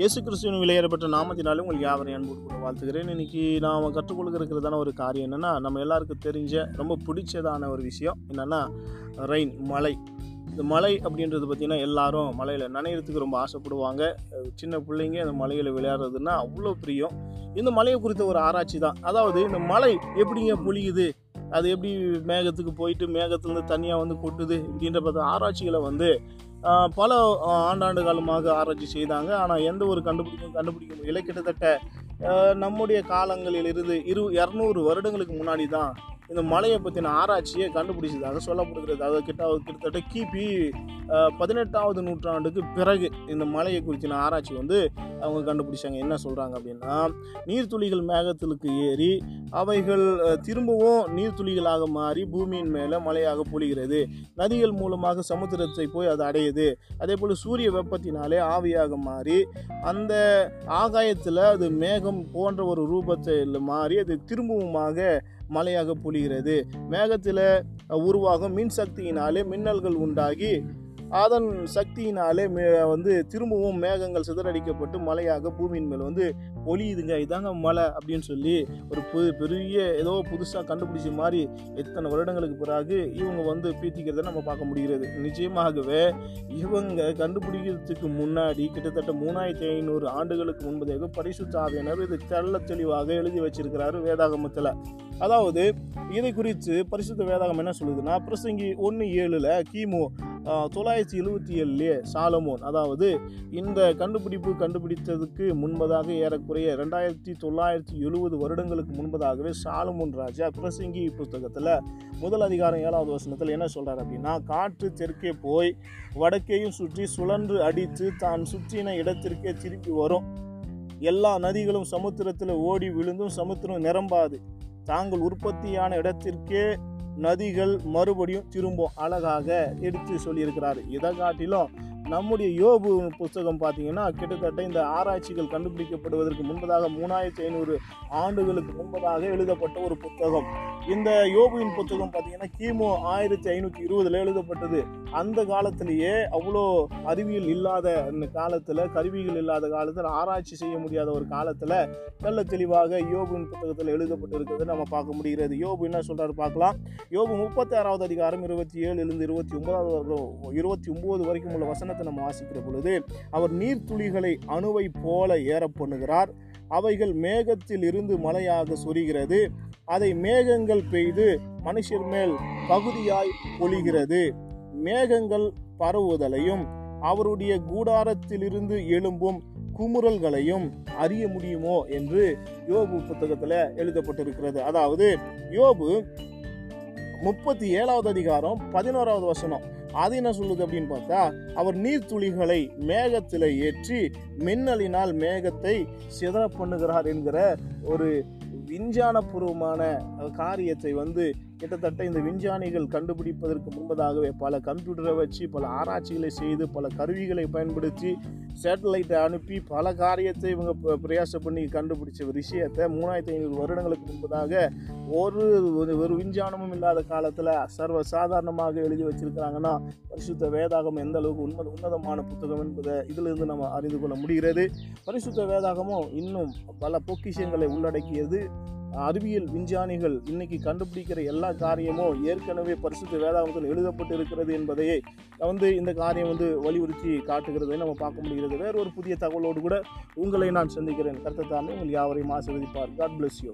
இயேசு கிறிஸ்துவின் விளையாடப்பட்ட நாமத்தினாலும் உங்களுக்கு யாவரையும் அன்பு கூட வாழ்த்துக்கிறேன் இன்னைக்கு நாம் கற்றுக்கொள்கிற இருக்கிறதான ஒரு காரியம் என்னென்னா நம்ம எல்லாருக்கும் தெரிஞ்ச ரொம்ப பிடிச்சதான ஒரு விஷயம் என்னென்னா ரெயின் மலை இந்த மலை அப்படின்றது பார்த்திங்கன்னா எல்லாரும் மலையில் நனையிறதுக்கு ரொம்ப ஆசைப்படுவாங்க. சின்ன பிள்ளைங்க இந்த மலையில் விளையாடுறதுன்னா அவ்வளோ பிரியம். இந்த மலையை குறித்த ஒரு ஆராய்ச்சி தான். அதாவது இந்த மலை எப்படிங்க பொழியுது? அது எப்படி மேகத்துக்கு போயிட்டு மேகத்துலேருந்து தனியாக வந்து கொட்டுது? இப்படின்ற பார்த்து ஆராய்ச்சிகளை வந்து பல ஆண்டாண்டு காலமாக ஆராய்ச்சி செய்தாங்க. ஆனால் எந்த ஒரு கண்டுபிடிக்கும் கண்டுபிடிக்க முடியல. கிட்டத்தட்ட நம்முடைய காலங்களில் இருந்து இரு இரநூறு வருடங்களுக்கு முன்னாடி தான் இந்த மலையை பற்றின ஆராய்ச்சியை கண்டுபிடிச்சதாக சொல்லப்படுகிறது அது கிட்ட கிட்டத்தட்ட கிபி பதினெட்டாவது நூற்றாண்டுக்கு பிறகு இந்த மலையை குறித்தின ஆராய்ச்சி வந்து அவங்க கண்டுபிடிச்சாங்க. என்ன சொல்கிறாங்க அப்படின்னா நீர்த்துளிகள் மேகத்திலுக்கு ஏறி அவைகள் திரும்பவும் நீர்த்துளிகளாக மாறி பூமியின் மேலே மலையாக பொழிகிறது. நதிகள் மூலமாக சமுத்திரத்தை போய் அது அடையுது. அதே போல் சூரிய வெப்பத்தினாலே ஆவியாக மாறி அந்த ஆகாயத்தில் அது மேக மேகம் போன்ற ஒரு ரூபத்தில் மாறி அது திரும்பவுமாக மழையாக பொழிகிறது. மேகத்தில் உருவாகும் மின் சக்தியினாலே மின்னல்கள் உண்டாகி அதன் சக்தியினாலே மே வந்து திரும்பவும் மேகங்கள் சிதறடிக்கப்பட்டு மழையாக பூமியின் மேல் வந்து பொழியுதுங்க இதாங்க மழை அப்படின்னு சொல்லி ஒரு புது பெரிய ஏதோ புதுசாக கண்டுபிடிச்ச மாதிரி எத்தனை வருடங்களுக்கு பிறகு இவங்க வந்து பீத்திக்கிறத நம்ம பார்க்க முடிகிறது. நிச்சயமாகவே இவங்க கண்டுபிடிக்கிறதுக்கு முன்னாடி கிட்டத்தட்ட மூணாயிரத்தி ஐநூறு ஆண்டுகளுக்கு முன்பதாக பரிசுத்தாவியனர் இது தெள்ள தெளிவாக எழுதி வச்சிருக்கிறாரு வேதாகமத்தில். அதாவது இதை குறித்து பரிசுத்த வேதாகம் என்ன சொல்லுதுன்னா பிரசங்கி ஒன்று ஏழில் கிமு தொள்ளாயிரத்தி எழுபத்தி ஏழுலே சாலமோன் அதாவது இந்த கண்டுபிடிப்பு கண்டுபிடித்ததுக்கு முன்பதாக ஏறக்குறைய ரெண்டாயிரத்தி தொள்ளாயிரத்தி எழுபது வருடங்களுக்கு முன்பதாகவே சாலமோன் ராஜா பிரசங்கி புஸ்தகத்தில் முதல் அதிகாரம் ஏழாவது வசனத்தில் என்ன சொல்கிறார் அப்படின்னா காற்று தெற்கே போய் வடக்கேயும் சுற்றி சுழன்று அடித்து தான் சுற்றின இடத்திற்கே திரும்பி வரும். எல்லா நதிகளும் சமுத்திரத்தில் ஓடி விழுந்தும் சமுத்திரம் நிரம்பாது. தாங்கள் உற்பத்தியான இடத்திற்கே நதிகள் மறுபடியும் திரும்பும் அழகாக எடுத்து சொல்லியிருக்கிறார். இதை காட்டிலும் நம்முடைய யோபு புஸ்தகம் பார்த்தீங்கன்னா கிட்டத்தட்ட இந்த ஆராய்ச்சிகள் கண்டுபிடிக்கப்படுவதற்கு முன்பதாக மூணாயிரத்தி ஐநூறு ஆண்டுகளுக்கு முன்பதாக எழுதப்பட்ட ஒரு புத்தகம். இந்த யோபுவின் புத்தகம் பார்த்தீங்கன்னா கிமு ஆயிரத்தி ஐநூற்றி இருபதில் எழுதப்பட்டது. அந்த காலத்திலேயே அவ்வளோ அறிவியல் இல்லாத அந்த காலத்தில் கருவிகள் இல்லாத காலத்தில் ஆராய்ச்சி செய்ய முடியாத ஒரு காலத்தில் நல்ல தெளிவாக யோபுவின் புத்தகத்தில் எழுதப்பட்டு இருக்கிறது நம்ம பார்க்க முடிகிறது. யோபு என்ன சொல்கிறார் பார்க்கலாம். யோபு முப்பத்தி ஆறாவது அதிகாரம் இருபத்தி ஏழுலேருந்து இருபத்தி ஒன்பதாவது இருபத்தி ஒம்பது வரைக்கும் உள்ள வசனத்தை நம்ம வாசிக்கிற பொழுது அவர் நீர்த்துளிகளை அணுவை போல ஏற பண்ணுகிறார். அவைகள் மேகத்தில் இருந்து மழையாக சொரிகிறது. அதை மேகங்கள் பெய்து மனுஷர் மேல் பகுதியாய் பொழிகிறது மேகங்கள் பரவுதலையும் அவருடைய கூடாரத்திலிருந்து எழும்பும் குமுறல்களையும் அறிய முடியுமோ என்று யோபு புத்தகத்தில் எழுதப்பட்டிருக்கிறது. அதாவது யோபு முப்பத்தி ஏழாவது அதிகாரம் பதினோராவது வசனம். அது என்ன சொல்லுது அப்படின்னு பார்த்தா அவர் நீர்த்துளிகளை மேகத்தில் ஏற்றி மின்னலினால் மேகத்தை சிதற பண்ணுகிறார் என்கிற ஒரு விஞ்ஞானபூர்வமான காரியத்தை வந்து கிட்டத்தட்ட இந்த விஞ்ஞானிகள் கண்டுபிடிப்பதற்கு முன்பதாகவே பல கம்ப்யூட்டரை வச்சு பல ஆராய்ச்சிகளை செய்து பல கருவிகளை பயன்படுத்தி சேட்டலைட்டை அனுப்பி பல காரியத்தை இவங்க பிரயாசம் பண்ணி கண்டுபிடிச்ச ஒரு விஷயத்தை மூணாயிரத்தி ஐநூறு வருடங்களுக்கு முன்பதாக ஒரு ஒரு- ஒரு விஞ்ஞானமும் இல்லாத காலத்தில் சர்வ சாதாரணமாக எழுதி வச்சிருக்கிறாங்கன்னா பரிசுத்த வேதாகம் எந்த அளவுக்கு உண்மை உன்னதமான புத்தகம் என்பதை இதிலிருந்து நம்ம அறிந்து கொள்ள முடிகிறது. பரிசுத்த வேதாகமும் இன்னும் பல பொக்கிஷங்களை உள்ளடக்கியது. அறிவியல் விஞ்ஞானிகள் இன்னைக்கு கண்டுபிடிக்கிற எல்லா காரியமும் ஏற்கனவே பரிசுத்த வேதாகமத்தில் எழுதப்பட்டு இருக்கிறது என்பதையே வந்து இந்த காரியம் வந்து வலியுறுத்தி காட்டுகிறதை நம்ம பார்க்க முடிகிறது. வேறு ஒரு புதிய தகவலோடு கூட உங்களை நான் சந்திக்கிறேன். கருத்தை உங்கள் யாவரையும் ஆசிர்வதிப்பார். God bless you